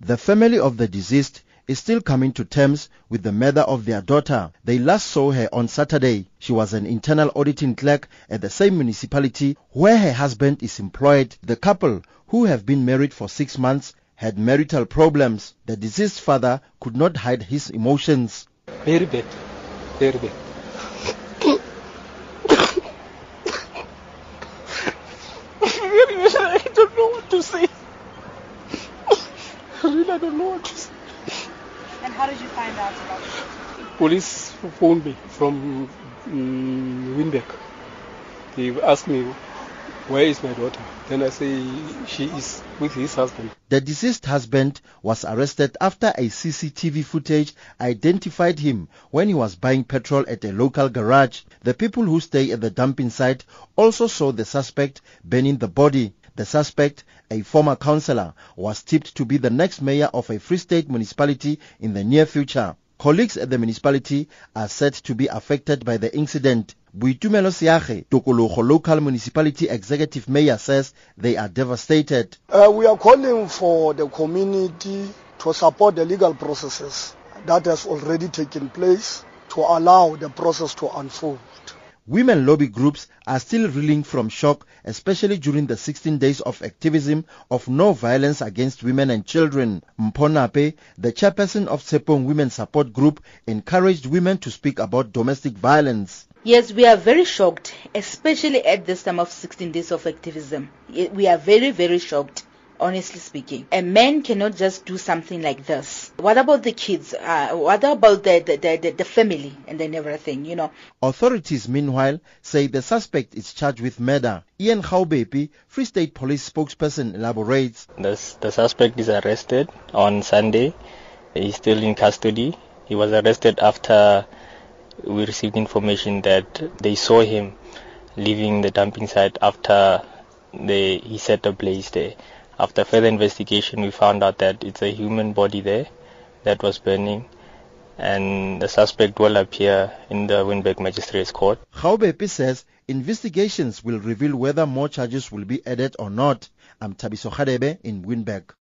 The family of the deceased is still coming to terms with the murder of their daughter. They last saw her on Saturday. She was an internal auditing clerk at the same municipality where her husband is employed. The couple, who have been married for six months, had marital problems. The deceased father could not hide his emotions. Very bad. Very bad. I don't know what to say. I really don't know what. And how did you find out about it? Police phoned me from um, Winburg. They asked me, where is my daughter? Then I say, she is with his husband. The deceased husband was arrested after a CCTV footage identified him when he was buying petrol at a local garage. The people who stay at the dumping site also saw the suspect burning the body. The suspect, a former councillor, was tipped to be the next mayor of a Free State municipality in the near future. Colleagues at the municipality are said to be affected by the incident. Boitumelo Siage, Tokologo local municipality executive mayor says they are devastated. Uh, we are calling for the community to support the legal processes that has already taken place to allow the process to unfold. Women lobby groups are still reeling from shock, especially during the 16 days of activism of no violence against women and children. Mponape, the chairperson of Tsepong Women Support Group, encouraged women to speak about domestic violence. Yes, we are very shocked, especially at this time of 16 days of activism. We are very, very shocked honestly speaking. A man cannot just do something like this. What about the kids? Uh, what about the, the, the, the, family and then everything, you know? Authorities, meanwhile, say the suspect is charged with murder. Ian Khaubepi, Free State Police spokesperson, elaborates. The, the suspect is arrested on Sunday. He's still in custody. He was arrested after we received information that they saw him leaving the dumping site after they, he set a blaze there. After further investigation, we found out that it's a human body there that was burning and the suspect will appear in the Winburg Magistrates Court. Khaubepi says investigations will reveal whether more charges will be added or not. I'm Thabiso Radebe in Winburg.